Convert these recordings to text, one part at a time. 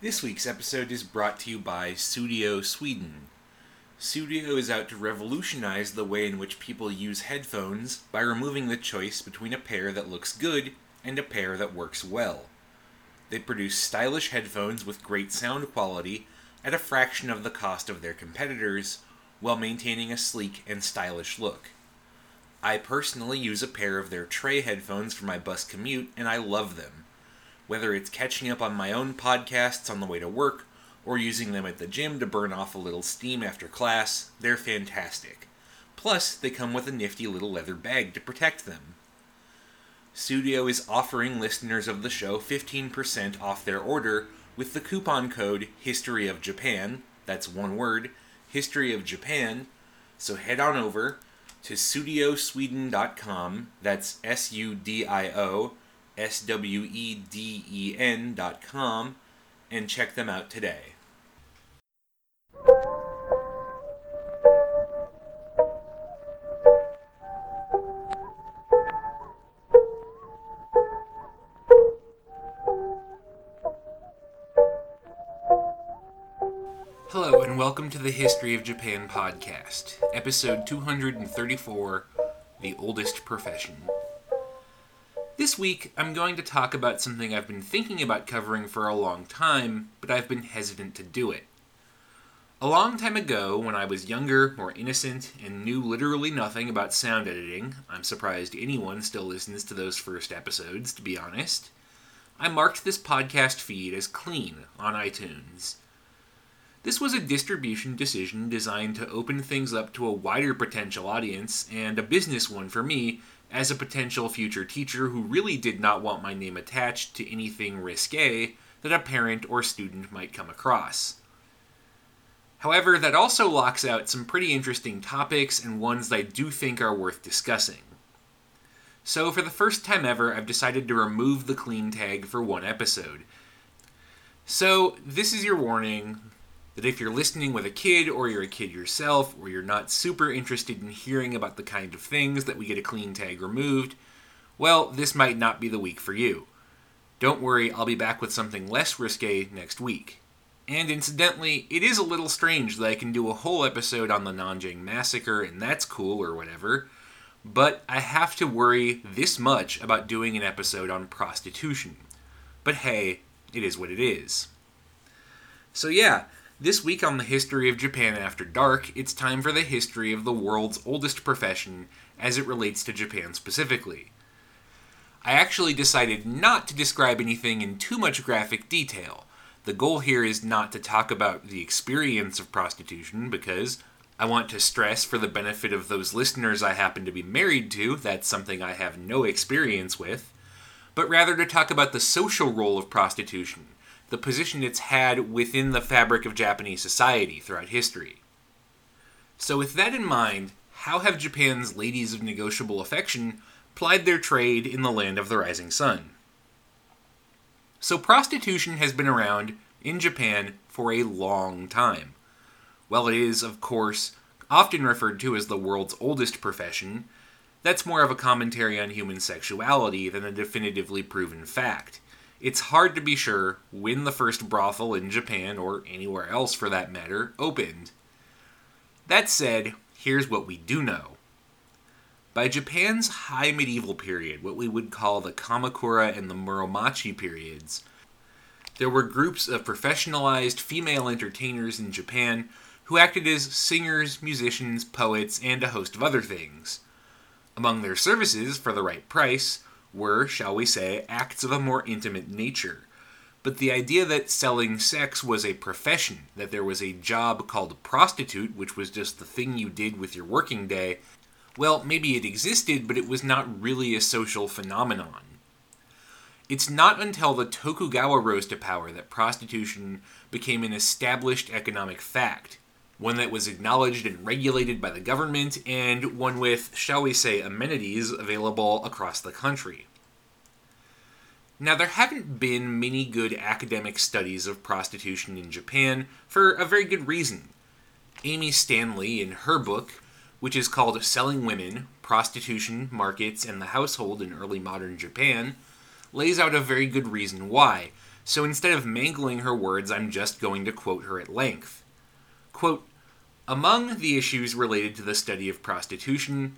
This week's episode is brought to you by Sudio Sweden. Sudio is out to revolutionize the way in which people use headphones by removing the choice between a pair that looks good and a pair that works well. They produce stylish headphones with great sound quality at a fraction of the cost of their competitors while maintaining a sleek and stylish look. I personally use a pair of their Tre headphones for my bus commute and I love them. Whether it's catching up on my own podcasts on the way to work or using them at the gym to burn off a little steam after class, they're fantastic. Plus, they come with a nifty little leather bag to protect them. Sudio is offering listeners of the show 15% off their order with the coupon code History of Japan, that's one word, History of Japan. So head on over to sudiosweden.com, that's S U D I O S W E D E N dot com, and check them out today. Hello, and welcome to the History of Japan podcast, episode 234 The Oldest Profession. This week, I'm going to talk about something I've been thinking about covering for a long time, but I've been hesitant to do it. A long time ago, when I was younger, more innocent, and knew literally nothing about sound editing, I'm surprised anyone still listens to those first episodes, to be honest, I marked this podcast feed as clean on iTunes. This was a distribution decision designed to open things up to a wider potential audience and a business one for me as a potential future teacher who really did not want my name attached to anything risque that a parent or student might come across. However, that also locks out some pretty interesting topics and ones that I do think are worth discussing. So, for the first time ever, I've decided to remove the clean tag for one episode. So, this is your warning that if you're listening with a kid or you're a kid yourself or you're not super interested in hearing about the kind of things that we get a clean tag removed, well, this might not be the week for you. Don't worry, I'll be back with something less risque next week. And incidentally, it is a little strange that I can do a whole episode on the Nanjing Massacre and that's cool or whatever, but I have to worry this much about doing an episode on prostitution. But hey, it is what it is. So yeah, this week on the History of Japan After Dark, it's time for the history of the world's oldest profession as it relates to Japan specifically. I actually decided not to describe anything in too much graphic detail. The goal here is not to talk about the experience of prostitution because I want to stress for the benefit of those listeners I happen to be married to, that's something I have no experience with, but rather to talk about the social role of prostitution the position it's had within the fabric of Japanese society throughout history. So, with that in mind, how have Japan's ladies of negotiable affection plied their trade in the land of the rising sun? So, prostitution has been around in Japan for a long time. While it is, of course, often referred to as the world's oldest profession, that's more of a commentary on human sexuality than a definitively proven fact it's hard to be sure when the first brothel in Japan, or anywhere else for that matter, opened. That said, here's what we do know. By Japan's high medieval period, what we would call the Kamakura and the Muromachi periods, there were groups of professionalized female entertainers in Japan who acted as singers, musicians, poets, and a host of other things. Among their services, for the right price, were, shall we say, acts of a more intimate nature. But the idea that selling sex was a profession, that there was a job called prostitute, which was just the thing you did with your working day, well, maybe it existed, but it was not really a social phenomenon. It's not until the Tokugawa rose to power that prostitution became an established economic fact, one that was acknowledged and regulated by the government, and one with, shall we say, amenities available across the country. Now, there haven't been many good academic studies of prostitution in Japan for a very good reason. Amy Stanley, in her book, which is called Selling Women Prostitution, Markets, and the Household in Early Modern Japan, lays out a very good reason why, so instead of mangling her words, I'm just going to quote her at length. Quote, Among the issues related to the study of prostitution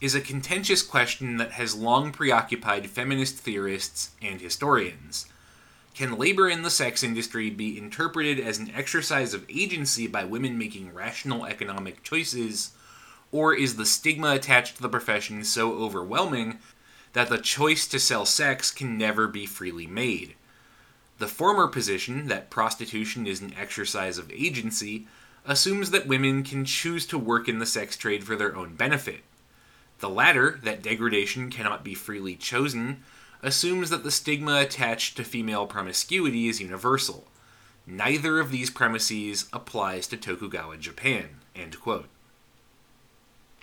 is a contentious question that has long preoccupied feminist theorists and historians. Can labor in the sex industry be interpreted as an exercise of agency by women making rational economic choices, or is the stigma attached to the profession so overwhelming that the choice to sell sex can never be freely made? The former position, that prostitution is an exercise of agency, assumes that women can choose to work in the sex trade for their own benefit. The latter, that degradation cannot be freely chosen, assumes that the stigma attached to female promiscuity is universal. Neither of these premises applies to Tokugawa Japan.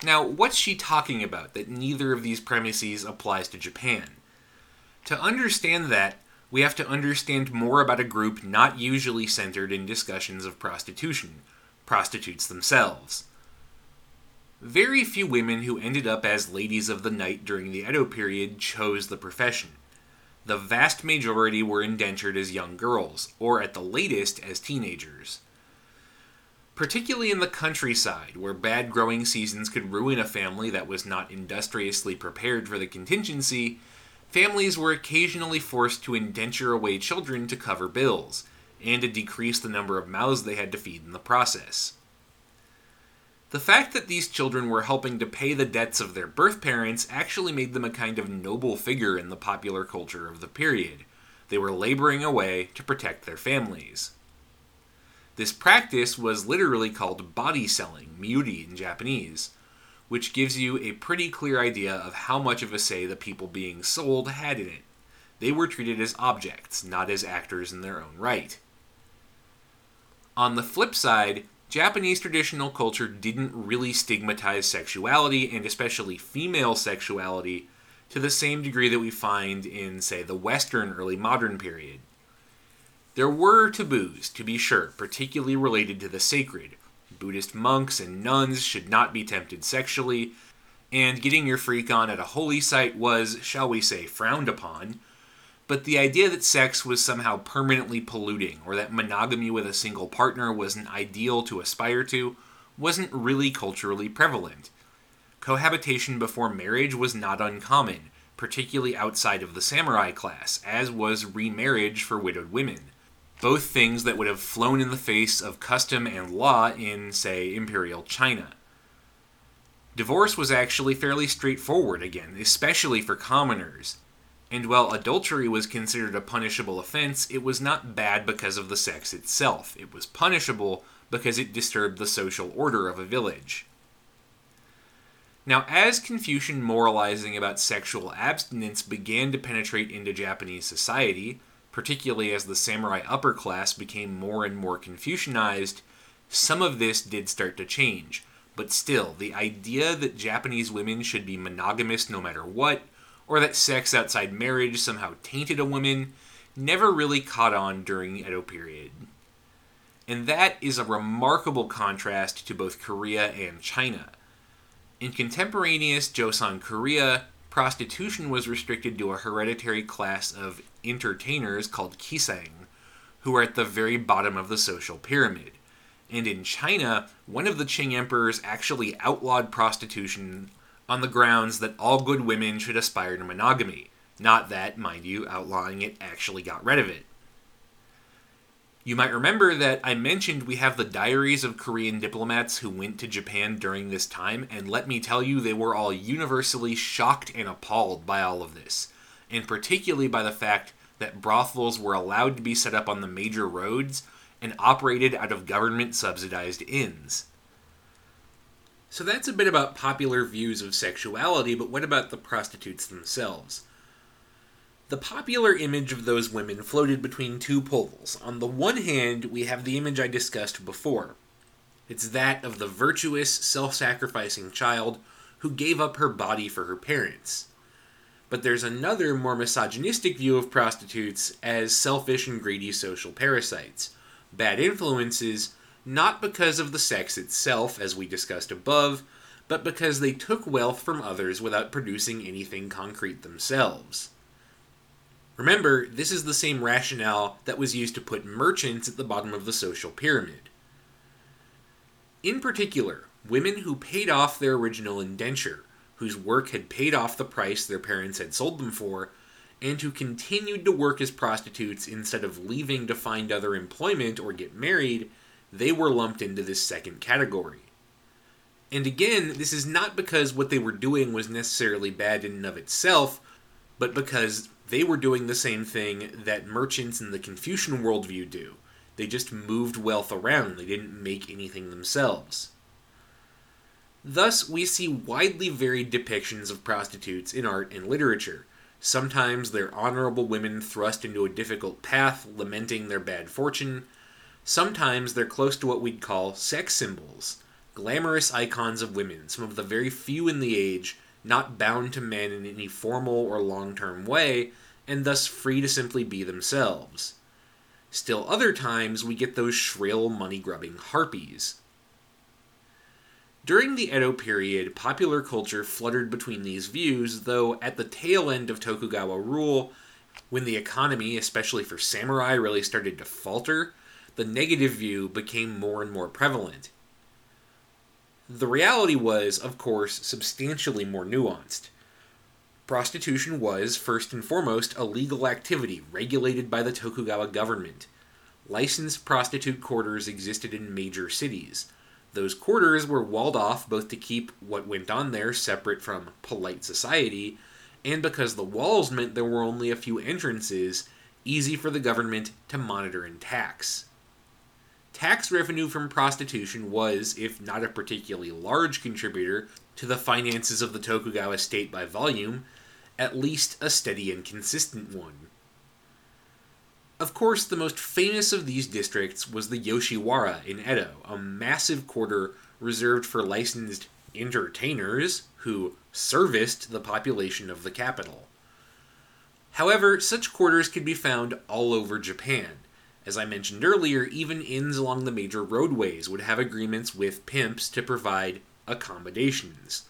Now, what's she talking about that neither of these premises applies to Japan? To understand that, we have to understand more about a group not usually centered in discussions of prostitution prostitutes themselves. Very few women who ended up as ladies of the night during the Edo period chose the profession. The vast majority were indentured as young girls, or at the latest as teenagers. Particularly in the countryside, where bad growing seasons could ruin a family that was not industriously prepared for the contingency, families were occasionally forced to indenture away children to cover bills, and to decrease the number of mouths they had to feed in the process. The fact that these children were helping to pay the debts of their birth parents actually made them a kind of noble figure in the popular culture of the period. They were laboring away to protect their families. This practice was literally called body selling, miuri in Japanese, which gives you a pretty clear idea of how much of a say the people being sold had in it. They were treated as objects, not as actors in their own right. On the flip side, Japanese traditional culture didn't really stigmatize sexuality, and especially female sexuality, to the same degree that we find in, say, the Western early modern period. There were taboos, to be sure, particularly related to the sacred, Buddhist monks and nuns should not be tempted sexually, and getting your freak on at a holy site was, shall we say, frowned upon. But the idea that sex was somehow permanently polluting, or that monogamy with a single partner was an ideal to aspire to, wasn't really culturally prevalent. Cohabitation before marriage was not uncommon, particularly outside of the samurai class, as was remarriage for widowed women both things that would have flown in the face of custom and law in, say, imperial China. Divorce was actually fairly straightforward again, especially for commoners. And while adultery was considered a punishable offense, it was not bad because of the sex itself. It was punishable because it disturbed the social order of a village. Now, as Confucian moralizing about sexual abstinence began to penetrate into Japanese society, particularly as the samurai upper class became more and more Confucianized, some of this did start to change. But still, the idea that Japanese women should be monogamous no matter what, or that sex outside marriage somehow tainted a woman, never really caught on during the Edo period. And that is a remarkable contrast to both Korea and China. In contemporaneous Joseon Korea, prostitution was restricted to a hereditary class of entertainers called kisang, who are at the very bottom of the social pyramid. And in China, one of the Qing emperors actually outlawed prostitution on the grounds that all good women should aspire to monogamy. Not that, mind you, outlawing it actually got rid of it. You might remember that I mentioned we have the diaries of Korean diplomats who went to Japan during this time, and let me tell you, they were all universally shocked and appalled by all of this, and particularly by the fact that brothels were allowed to be set up on the major roads and operated out of government subsidized inns. So that's a bit about popular views of sexuality, but what about the prostitutes themselves? The popular image of those women floated between two poles. On the one hand, we have the image I discussed before. It's that of the virtuous, self sacrificing child who gave up her body for her parents. But there's another, more misogynistic view of prostitutes as selfish and greedy social parasites, bad influences, not because of the sex itself, as we discussed above, but because they took wealth from others without producing anything concrete themselves. Remember, this is the same rationale that was used to put merchants at the bottom of the social pyramid. In particular, women who paid off their original indenture, whose work had paid off the price their parents had sold them for, and who continued to work as prostitutes instead of leaving to find other employment or get married, they were lumped into this second category. And again, this is not because what they were doing was necessarily bad in and of itself, but because they were doing the same thing that merchants in the Confucian worldview do. They just moved wealth around, they didn't make anything themselves. Thus, we see widely varied depictions of prostitutes in art and literature. Sometimes they're honorable women thrust into a difficult path, lamenting their bad fortune. Sometimes they're close to what we'd call sex symbols, glamorous icons of women, some of the very few in the age not bound to men in any formal or long term way, and thus free to simply be themselves. Still, other times we get those shrill, money grubbing harpies. During the Edo period, popular culture fluttered between these views, though at the tail end of Tokugawa rule, when the economy, especially for samurai, really started to falter, the negative view became more and more prevalent. The reality was, of course, substantially more nuanced. Prostitution was, first and foremost, a legal activity regulated by the Tokugawa government. Licensed prostitute quarters existed in major cities. Those quarters were walled off both to keep what went on there separate from polite society, and because the walls meant there were only a few entrances, easy for the government to monitor and tax. Tax revenue from prostitution was, if not a particularly large contributor to the finances of the Tokugawa state by volume, at least a steady and consistent one. Of course, the most famous of these districts was the Yoshiwara in Edo, a massive quarter reserved for licensed entertainers who serviced the population of the capital. However, such quarters could be found all over Japan, as I mentioned earlier, even inns along the major roadways would have agreements with pimps to provide accommodations.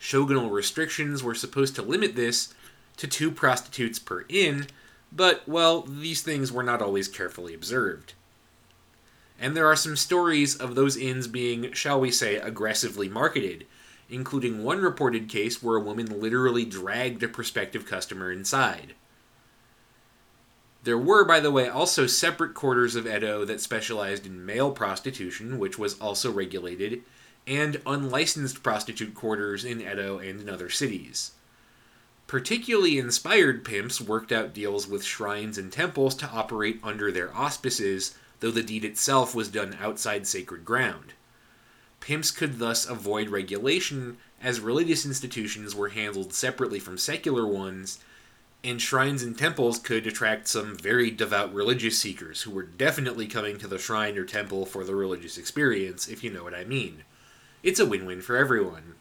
Shogunal restrictions were supposed to limit this to two prostitutes per inn, but, well, these things were not always carefully observed. And there are some stories of those inns being, shall we say, aggressively marketed, including one reported case where a woman literally dragged a prospective customer inside. There were, by the way, also separate quarters of Edo that specialized in male prostitution, which was also regulated, and unlicensed prostitute quarters in Edo and in other cities. Particularly inspired pimps worked out deals with shrines and temples to operate under their auspices, though the deed itself was done outside sacred ground. Pimps could thus avoid regulation, as religious institutions were handled separately from secular ones, and shrines and temples could attract some very devout religious seekers who were definitely coming to the shrine or temple for the religious experience, if you know what I mean. It's a win win for everyone.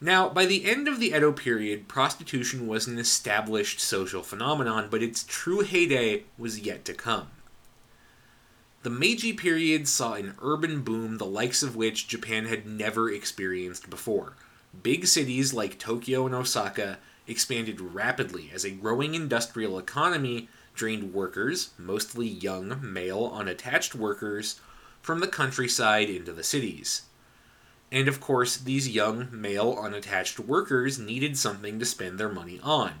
Now, by the end of the Edo period, prostitution was an established social phenomenon, but its true heyday was yet to come. The Meiji period saw an urban boom the likes of which Japan had never experienced before. Big cities like Tokyo and Osaka expanded rapidly as a growing industrial economy drained workers, mostly young, male, unattached workers, from the countryside into the cities. And of course, these young, male, unattached workers needed something to spend their money on.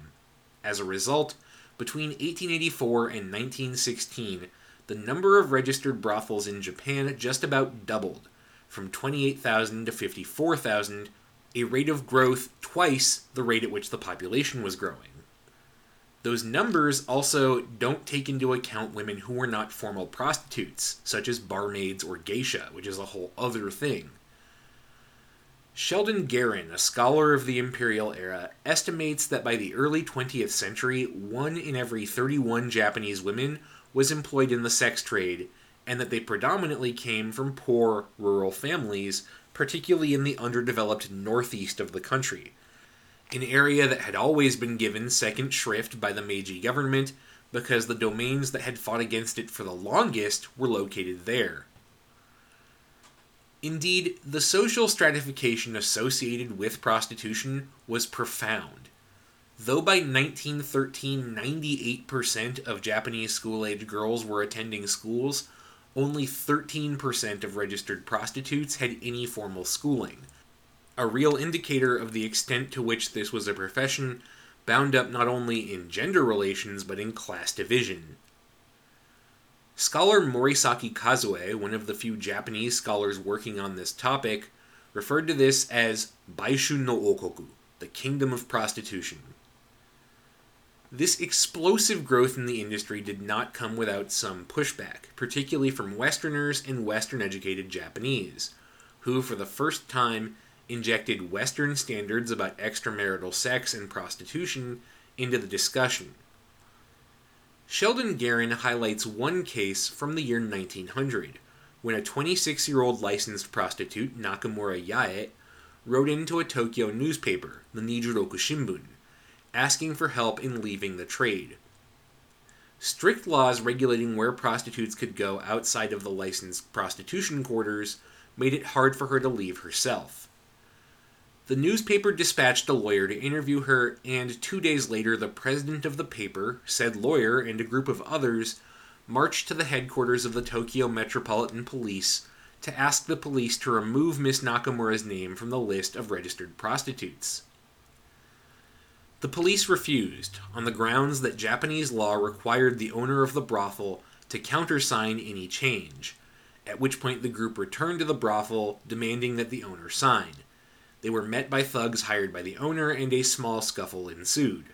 As a result, between 1884 and 1916, the number of registered brothels in Japan just about doubled, from 28,000 to 54,000, a rate of growth twice the rate at which the population was growing. Those numbers also don't take into account women who were not formal prostitutes, such as barmaids or geisha, which is a whole other thing. Sheldon Garon, a scholar of the imperial era, estimates that by the early 20th century, one in every 31 Japanese women was employed in the sex trade, and that they predominantly came from poor rural families particularly in the underdeveloped northeast of the country, an area that had always been given second shrift by the Meiji government because the domains that had fought against it for the longest were located there. Indeed, the social stratification associated with prostitution was profound. Though by 1913 98% of Japanese school age girls were attending schools, only 13% of registered prostitutes had any formal schooling. A real indicator of the extent to which this was a profession bound up not only in gender relations but in class division. Scholar Morisaki Kazue, one of the few Japanese scholars working on this topic, referred to this as Baishun no Okoku, the kingdom of prostitution. This explosive growth in the industry did not come without some pushback, particularly from Westerners and Western educated Japanese, who, for the first time, injected Western standards about extramarital sex and prostitution into the discussion. Sheldon Garon highlights one case from the year 1900 when a 26 year old licensed prostitute, Nakamura Yae, wrote into a Tokyo newspaper, the Nijuroku Shimbun, asking for help in leaving the trade. Strict laws regulating where prostitutes could go outside of the licensed prostitution quarters made it hard for her to leave herself. The newspaper dispatched a lawyer to interview her, and two days later, the president of the paper, said lawyer, and a group of others marched to the headquarters of the Tokyo Metropolitan Police to ask the police to remove Miss Nakamura's name from the list of registered prostitutes. The police refused, on the grounds that Japanese law required the owner of the brothel to countersign any change, at which point the group returned to the brothel demanding that the owner sign. They were met by thugs hired by the owner, and a small scuffle ensued.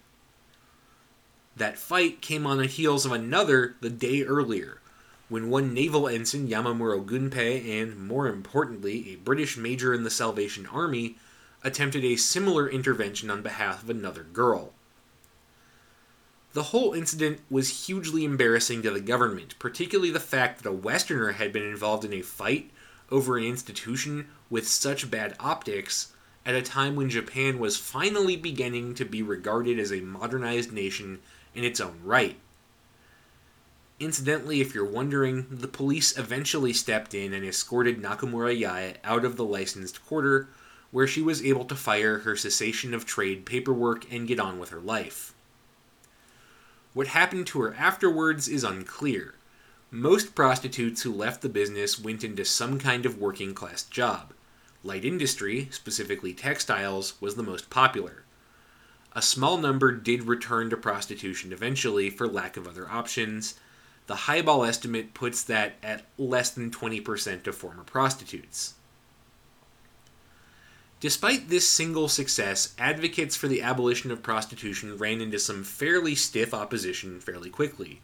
That fight came on the heels of another the day earlier, when one naval ensign, Yamamuro Gunpei, and more importantly, a British major in the Salvation Army, attempted a similar intervention on behalf of another girl. The whole incident was hugely embarrassing to the government, particularly the fact that a Westerner had been involved in a fight over an institution with such bad optics at a time when Japan was finally beginning to be regarded as a modernized nation in its own right. Incidentally, if you're wondering, the police eventually stepped in and escorted Nakamura Yae out of the licensed quarter where she was able to fire her cessation of trade paperwork and get on with her life. What happened to her afterwards is unclear. Most prostitutes who left the business went into some kind of working class job. Light industry, specifically textiles, was the most popular. A small number did return to prostitution eventually for lack of other options. The highball estimate puts that at less than 20% of former prostitutes. Despite this single success, advocates for the abolition of prostitution ran into some fairly stiff opposition fairly quickly.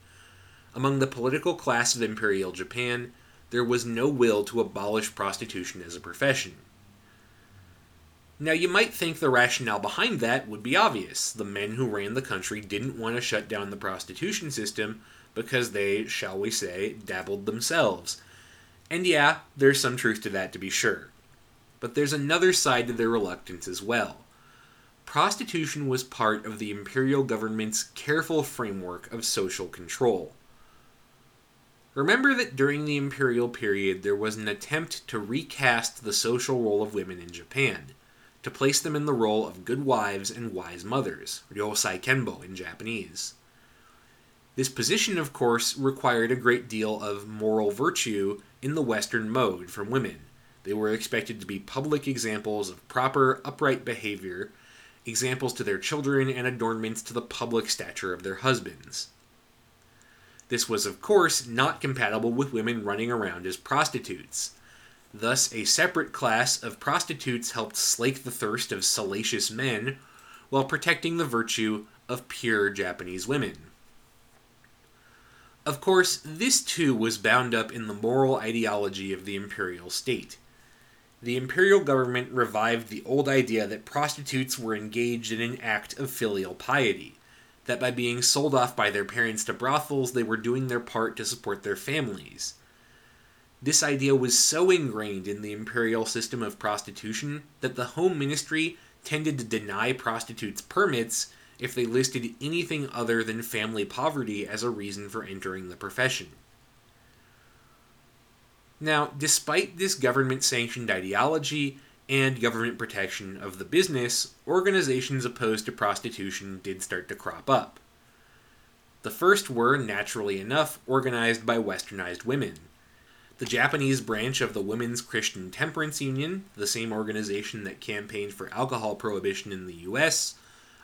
Among the political class of Imperial Japan, there was no will to abolish prostitution as a profession. Now, you might think the rationale behind that would be obvious. The men who ran the country didn't want to shut down the prostitution system because they, shall we say, dabbled themselves. And yeah, there's some truth to that to be sure but there's another side to their reluctance as well. Prostitution was part of the imperial government's careful framework of social control. Remember that during the imperial period there was an attempt to recast the social role of women in Japan, to place them in the role of good wives and wise mothers, ryosai kenbo in Japanese. This position, of course, required a great deal of moral virtue in the Western mode from women they were expected to be public examples of proper, upright behavior, examples to their children, and adornments to the public stature of their husbands. This was, of course, not compatible with women running around as prostitutes. Thus, a separate class of prostitutes helped slake the thirst of salacious men while protecting the virtue of pure Japanese women. Of course, this too was bound up in the moral ideology of the imperial state the imperial government revived the old idea that prostitutes were engaged in an act of filial piety, that by being sold off by their parents to brothels, they were doing their part to support their families. This idea was so ingrained in the imperial system of prostitution that the Home Ministry tended to deny prostitutes permits if they listed anything other than family poverty as a reason for entering the profession. Now, despite this government sanctioned ideology, and government protection of the business, organizations opposed to prostitution did start to crop up. The first were, naturally enough, organized by westernized women. The Japanese branch of the Women's Christian Temperance Union, the same organization that campaigned for alcohol prohibition in the US,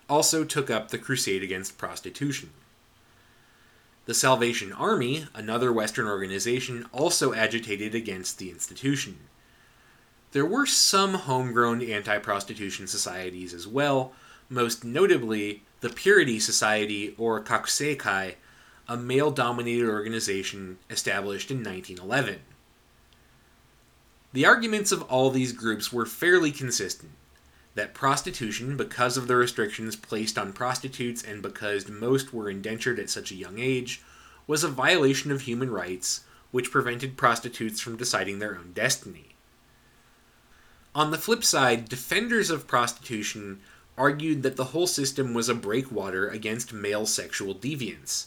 also took up the crusade against prostitution. The Salvation Army, another Western organization, also agitated against the institution. There were some homegrown anti prostitution societies as well, most notably the Purity Society, or Kakuseikai, a male dominated organization established in 1911. The arguments of all these groups were fairly consistent that prostitution, because of the restrictions placed on prostitutes and because most were indentured at such a young age, was a violation of human rights which prevented prostitutes from deciding their own destiny. On the flip side, defenders of prostitution argued that the whole system was a breakwater against male sexual deviance.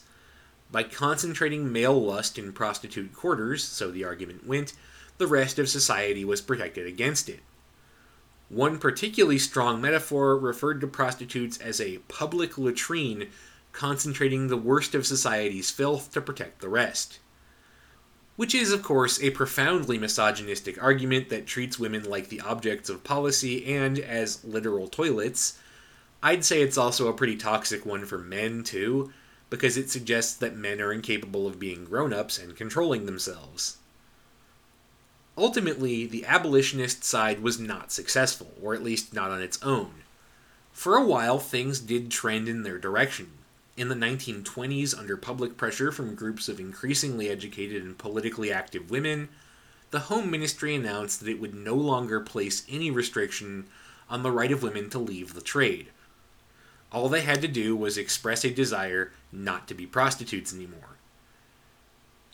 By concentrating male lust in prostitute quarters, so the argument went, the rest of society was protected against it. One particularly strong metaphor referred to prostitutes as a public latrine, concentrating the worst of society's filth to protect the rest. Which is, of course, a profoundly misogynistic argument that treats women like the objects of policy and as literal toilets. I'd say it's also a pretty toxic one for men, too, because it suggests that men are incapable of being grown ups and controlling themselves. Ultimately, the abolitionist side was not successful, or at least not on its own. For a while, things did trend in their direction. In the 1920s, under public pressure from groups of increasingly educated and politically active women, the Home Ministry announced that it would no longer place any restriction on the right of women to leave the trade. All they had to do was express a desire not to be prostitutes anymore.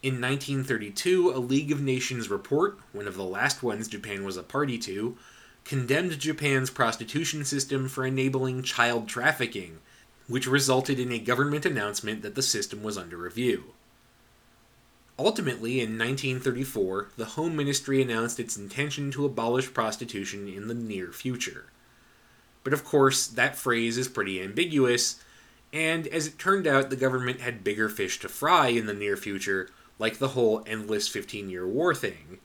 In 1932, a League of Nations report, one of the last ones Japan was a party to, condemned Japan's prostitution system for enabling child trafficking which resulted in a government announcement that the system was under review. Ultimately, in 1934, the Home Ministry announced its intention to abolish prostitution in the near future. But of course, that phrase is pretty ambiguous, and as it turned out, the government had bigger fish to fry in the near future, like the whole endless 15 year war thing.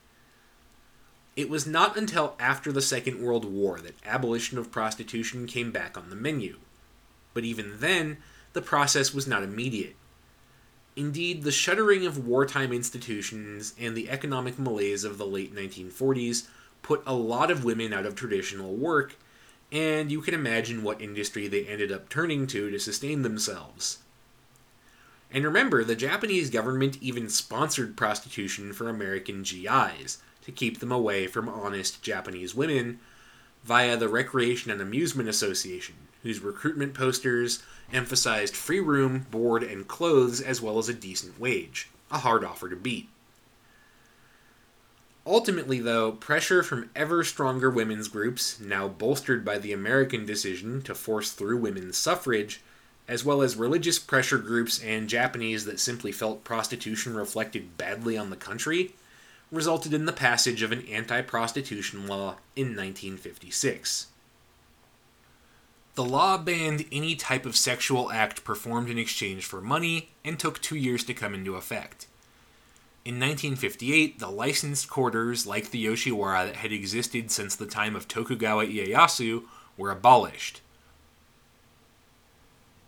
It was not until after the Second World War that abolition of prostitution came back on the menu but even then, the process was not immediate. Indeed, the shuttering of wartime institutions and the economic malaise of the late 1940s put a lot of women out of traditional work, and you can imagine what industry they ended up turning to to sustain themselves. And remember, the Japanese government even sponsored prostitution for American GIs to keep them away from honest Japanese women via the Recreation and Amusement Association, whose recruitment posters emphasized free room, board, and clothes as well as a decent wage, a hard offer to beat. Ultimately, though, pressure from ever stronger women's groups, now bolstered by the American decision to force through women's suffrage, as well as religious pressure groups and Japanese that simply felt prostitution reflected badly on the country, resulted in the passage of an anti prostitution law in 1956. The law banned any type of sexual act performed in exchange for money and took two years to come into effect. In 1958, the licensed quarters, like the Yoshiwara that had existed since the time of Tokugawa Ieyasu, were abolished.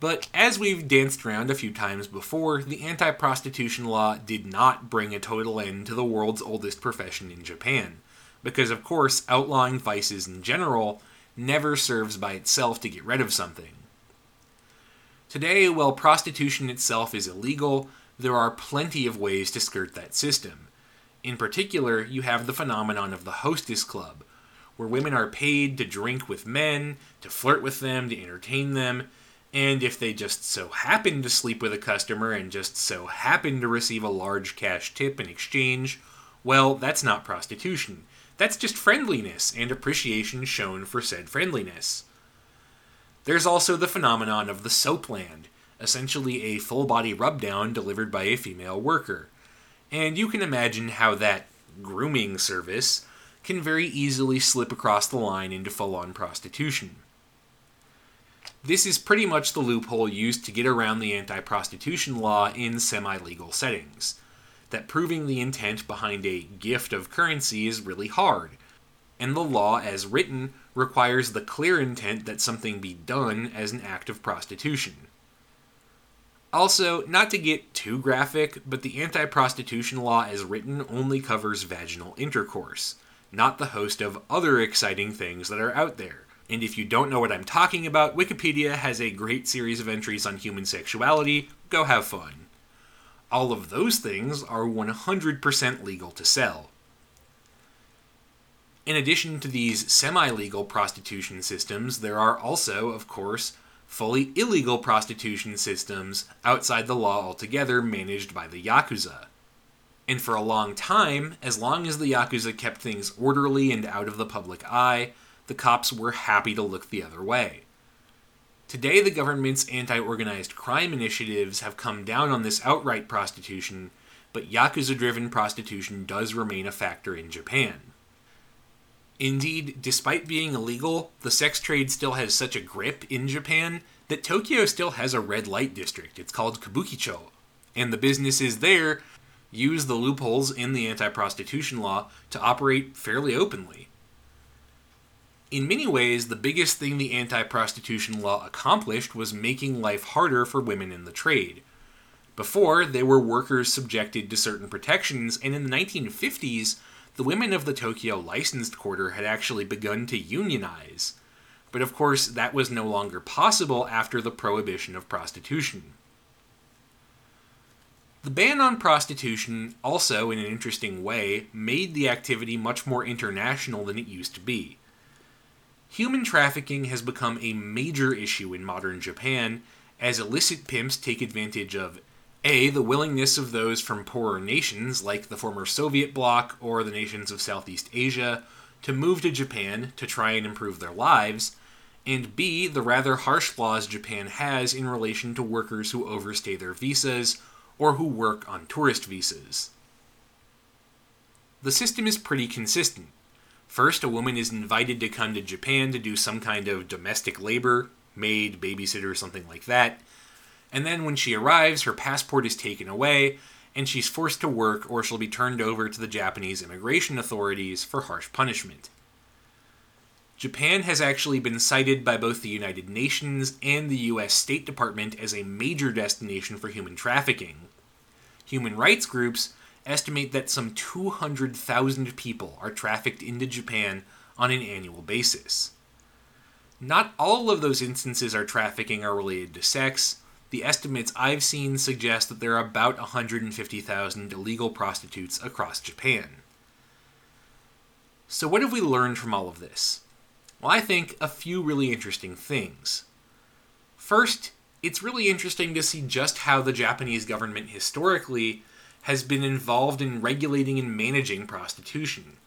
But as we've danced around a few times before, the anti prostitution law did not bring a total end to the world's oldest profession in Japan, because of course, outlawing vices in general never serves by itself to get rid of something. Today, while prostitution itself is illegal, there are plenty of ways to skirt that system. In particular, you have the phenomenon of the hostess club, where women are paid to drink with men, to flirt with them, to entertain them, and if they just so happen to sleep with a customer and just so happen to receive a large cash tip in exchange, well, that's not prostitution. That's just friendliness and appreciation shown for said friendliness. There's also the phenomenon of the soapland, essentially a full body rubdown delivered by a female worker. And you can imagine how that grooming service can very easily slip across the line into full on prostitution. This is pretty much the loophole used to get around the anti prostitution law in semi legal settings. That proving the intent behind a gift of currency is really hard, and the law as written requires the clear intent that something be done as an act of prostitution. Also, not to get too graphic, but the anti prostitution law as written only covers vaginal intercourse, not the host of other exciting things that are out there. And if you don't know what I'm talking about, Wikipedia has a great series of entries on human sexuality. Go have fun. All of those things are 100% legal to sell. In addition to these semi legal prostitution systems, there are also, of course, fully illegal prostitution systems outside the law altogether managed by the Yakuza. And for a long time, as long as the Yakuza kept things orderly and out of the public eye, the cops were happy to look the other way. Today, the government's anti organized crime initiatives have come down on this outright prostitution, but Yakuza driven prostitution does remain a factor in Japan. Indeed, despite being illegal, the sex trade still has such a grip in Japan that Tokyo still has a red light district. It's called Kabukicho. And the businesses there use the loopholes in the anti prostitution law to operate fairly openly in many ways, the biggest thing the anti prostitution law accomplished was making life harder for women in the trade. Before, they were workers subjected to certain protections, and in the 1950s, the women of the Tokyo licensed quarter had actually begun to unionize. But of course, that was no longer possible after the prohibition of prostitution. The ban on prostitution also, in an interesting way, made the activity much more international than it used to be human trafficking has become a major issue in modern Japan as illicit pimps take advantage of A, the willingness of those from poorer nations like the former Soviet bloc or the nations of Southeast Asia to move to Japan to try and improve their lives, and B, the rather harsh laws Japan has in relation to workers who overstay their visas or who work on tourist visas. The system is pretty consistent. First, a woman is invited to come to Japan to do some kind of domestic labor, maid, babysitter, or something like that. And then when she arrives, her passport is taken away, and she's forced to work or she'll be turned over to the Japanese immigration authorities for harsh punishment. Japan has actually been cited by both the United Nations and the US State Department as a major destination for human trafficking. Human rights groups estimate that some 200,000 people are trafficked into Japan on an annual basis. Not all of those instances are trafficking are related to sex. The estimates I've seen suggest that there are about 150,000 illegal prostitutes across Japan. So, what have we learned from all of this? Well, I think a few really interesting things. First, it's really interesting to see just how the Japanese government historically has been involved in regulating and managing prostitution.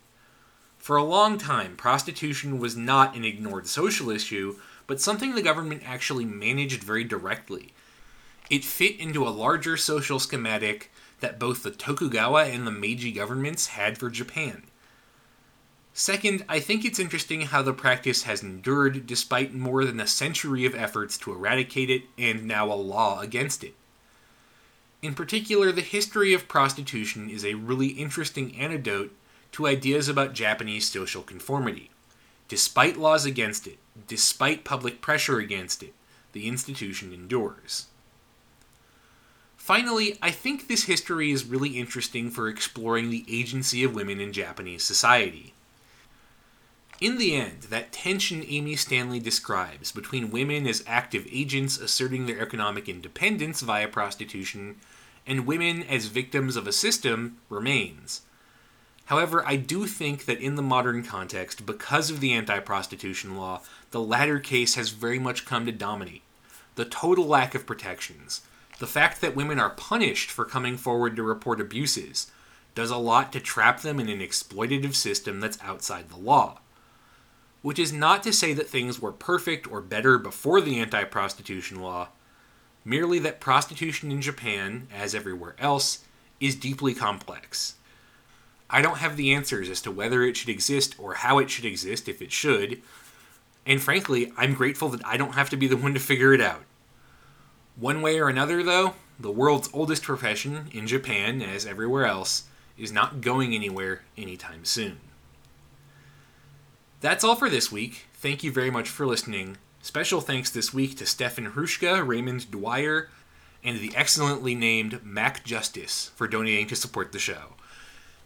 For a long time, prostitution was not an ignored social issue, but something the government actually managed very directly. It fit into a larger social schematic that both the Tokugawa and the Meiji governments had for Japan. Second, I think it's interesting how the practice has endured despite more than a century of efforts to eradicate it and now a law against it. In particular, the history of prostitution is a really interesting antidote to ideas about Japanese social conformity. Despite laws against it, despite public pressure against it, the institution endures. Finally, I think this history is really interesting for exploring the agency of women in Japanese society. In the end, that tension Amy Stanley describes between women as active agents asserting their economic independence via prostitution and women as victims of a system remains. However, I do think that in the modern context, because of the anti prostitution law, the latter case has very much come to dominate. The total lack of protections, the fact that women are punished for coming forward to report abuses, does a lot to trap them in an exploitative system that's outside the law. Which is not to say that things were perfect or better before the anti prostitution law, merely that prostitution in Japan, as everywhere else, is deeply complex. I don't have the answers as to whether it should exist or how it should exist if it should. And frankly, I'm grateful that I don't have to be the one to figure it out. One way or another, though, the world's oldest profession, in Japan as everywhere else, is not going anywhere anytime soon. That's all for this week. Thank you very much for listening. Special thanks this week to Stefan Hrushka, Raymond Dwyer, and the excellently named Mac Justice for donating to support the show.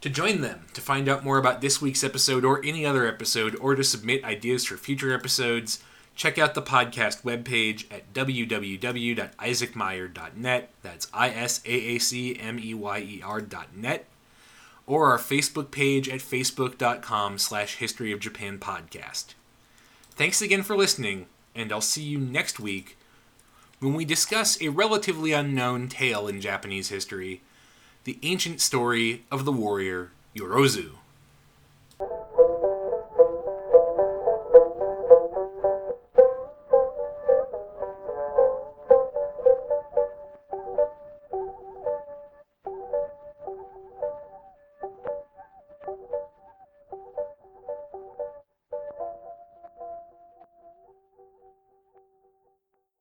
To join them, to find out more about this week's episode or any other episode, or to submit ideas for future episodes, check out the podcast webpage at www.isaacmeyer.net. That's I S A A C M E Y E R.net. Or our Facebook page at facebook.com slash history of Japan podcast. Thanks again for listening, and I'll see you next week when we discuss a relatively unknown tale in Japanese history the ancient story of the warrior Yorozu.